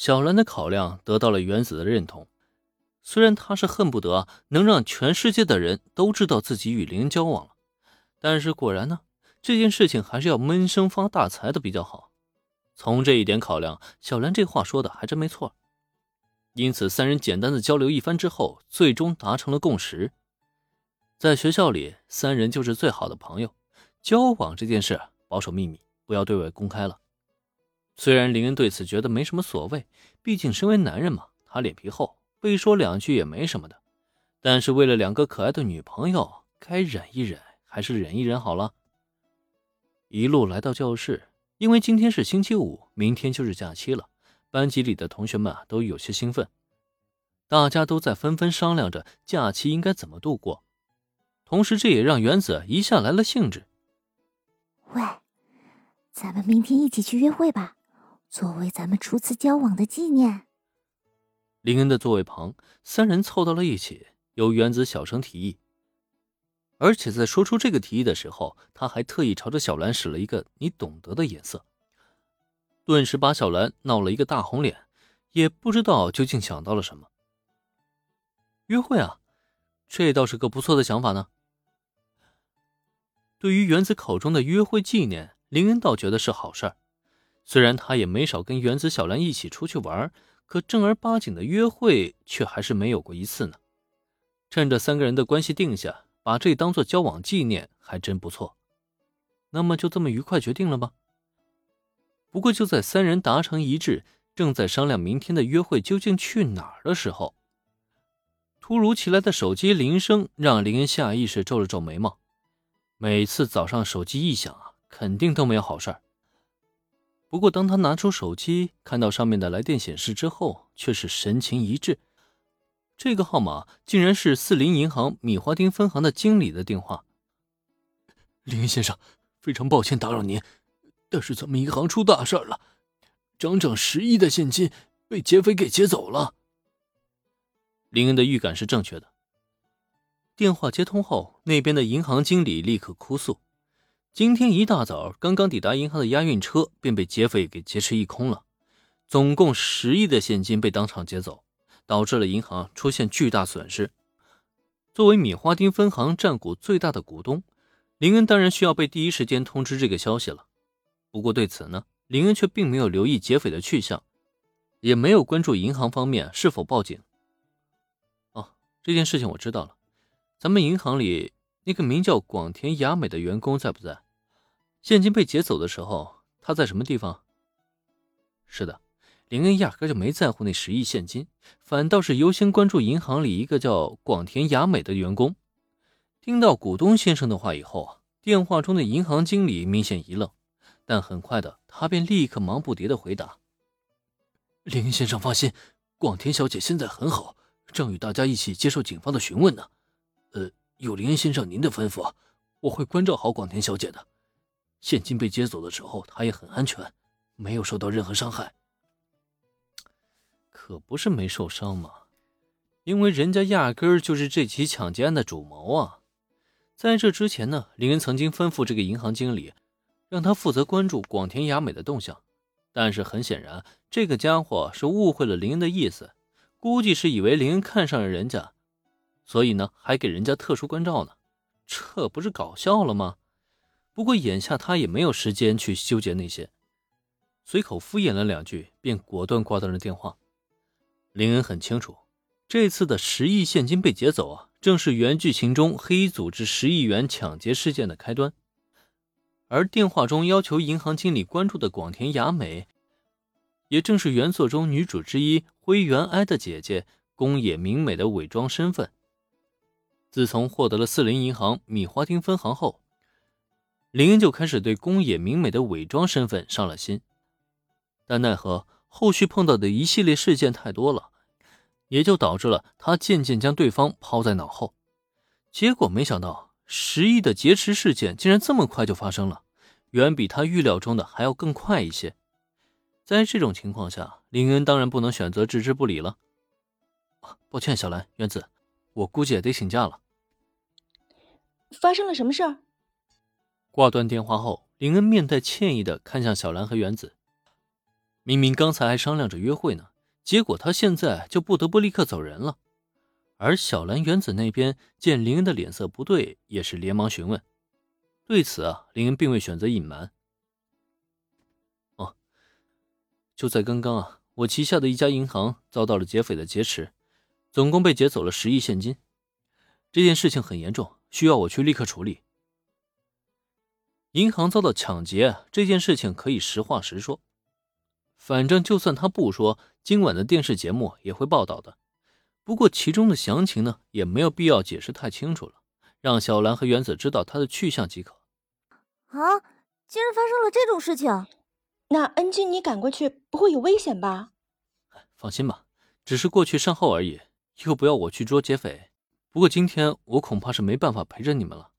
小兰的考量得到了原子的认同。虽然他是恨不得能让全世界的人都知道自己与林交往了，但是果然呢，这件事情还是要闷声发大财的比较好。从这一点考量，小兰这话说的还真没错。因此，三人简单的交流一番之后，最终达成了共识。在学校里，三人就是最好的朋友，交往这件事保守秘密，不要对外公开了。虽然林恩对此觉得没什么所谓，毕竟身为男人嘛，他脸皮厚。被说两句也没什么的，但是为了两个可爱的女朋友，该忍一忍还是忍一忍好了。一路来到教室，因为今天是星期五，明天就是假期了，班级里的同学们啊都有些兴奋，大家都在纷纷商量着假期应该怎么度过。同时，这也让原子一下来了兴致。喂，咱们明天一起去约会吧，作为咱们初次交往的纪念。林恩的座位旁，三人凑到了一起，由原子小声提议。而且在说出这个提议的时候，他还特意朝着小兰使了一个“你懂得”的眼色，顿时把小兰闹了一个大红脸，也不知道究竟想到了什么。约会啊，这倒是个不错的想法呢。对于原子口中的约会纪念，林恩倒觉得是好事儿。虽然他也没少跟原子、小兰一起出去玩。可正儿八经的约会却还是没有过一次呢。趁着三个人的关系定下，把这当做交往纪念，还真不错。那么就这么愉快决定了吧？不过就在三人达成一致，正在商量明天的约会究竟去哪儿的时候，突如其来的手机铃声让林恩下意识皱了皱眉毛。每次早上手机一响啊，肯定都没有好事儿。不过，当他拿出手机，看到上面的来电显示之后，却是神情一滞。这个号码竟然是四林银行米花町分行的经理的电话。林先生，非常抱歉打扰您，但是咱们银行出大事了，整整十亿的现金被劫匪给劫走了。林恩的预感是正确的。电话接通后，那边的银行经理立刻哭诉。今天一大早，刚刚抵达银行的押运车便被劫匪给劫持一空了，总共十亿的现金被当场劫走，导致了银行出现巨大损失。作为米花町分行占股最大的股东，林恩当然需要被第一时间通知这个消息了。不过对此呢，林恩却并没有留意劫匪的去向，也没有关注银行方面是否报警。哦，这件事情我知道了，咱们银行里。那个名叫广田雅美的员工在不在？现金被劫走的时候，他在什么地方？是的，林恩压根就没在乎那十亿现金，反倒是优先关注银行里一个叫广田雅美的员工。听到股东先生的话以后啊，电话中的银行经理明显一愣，但很快的他便立刻忙不迭的回答：“林先生放心，广田小姐现在很好，正与大家一起接受警方的询问呢。”。有林恩先生您的吩咐，我会关照好广田小姐的。现金被接走的时候，她也很安全，没有受到任何伤害。可不是没受伤吗？因为人家压根儿就是这起抢劫案的主谋啊！在这之前呢，林恩曾经吩咐这个银行经理，让他负责关注广田雅美的动向。但是很显然，这个家伙是误会了林恩的意思，估计是以为林恩看上了人家。所以呢，还给人家特殊关照呢，这不是搞笑了吗？不过眼下他也没有时间去纠结那些，随口敷衍了两句，便果断挂断了电话。林恩很清楚，这次的十亿现金被劫走啊，正是原剧情中黑衣组织十亿元抢劫事件的开端。而电话中要求银行经理关注的广田雅美，也正是原作中女主之一灰原哀的姐姐宫野明美的伪装身份。自从获得了四零银行米花町分行后，林恩就开始对宫野明美的伪装身份上了心，但奈何后续碰到的一系列事件太多了，也就导致了他渐渐将对方抛在脑后。结果没想到十亿的劫持事件竟然这么快就发生了，远比他预料中的还要更快一些。在这种情况下，林恩当然不能选择置之不理了。抱歉，小兰、原子。我估计也得请假了。发生了什么事儿？挂断电话后，林恩面带歉意的看向小兰和原子。明明刚才还商量着约会呢，结果他现在就不得不立刻走人了。而小兰原子那边见林恩的脸色不对，也是连忙询问。对此啊，林恩并未选择隐瞒。哦，就在刚刚啊，我旗下的一家银行遭到了劫匪的劫持，总共被劫走了十亿现金。这件事情很严重，需要我去立刻处理。银行遭到抢劫这件事情可以实话实说，反正就算他不说，今晚的电视节目也会报道的。不过其中的详情呢，也没有必要解释太清楚了，让小兰和原子知道他的去向即可。啊，竟然发生了这种事情！那恩君，你赶过去不会有危险吧？放心吧，只是过去善后而已，又不要我去捉劫匪。不过今天我恐怕是没办法陪着你们了。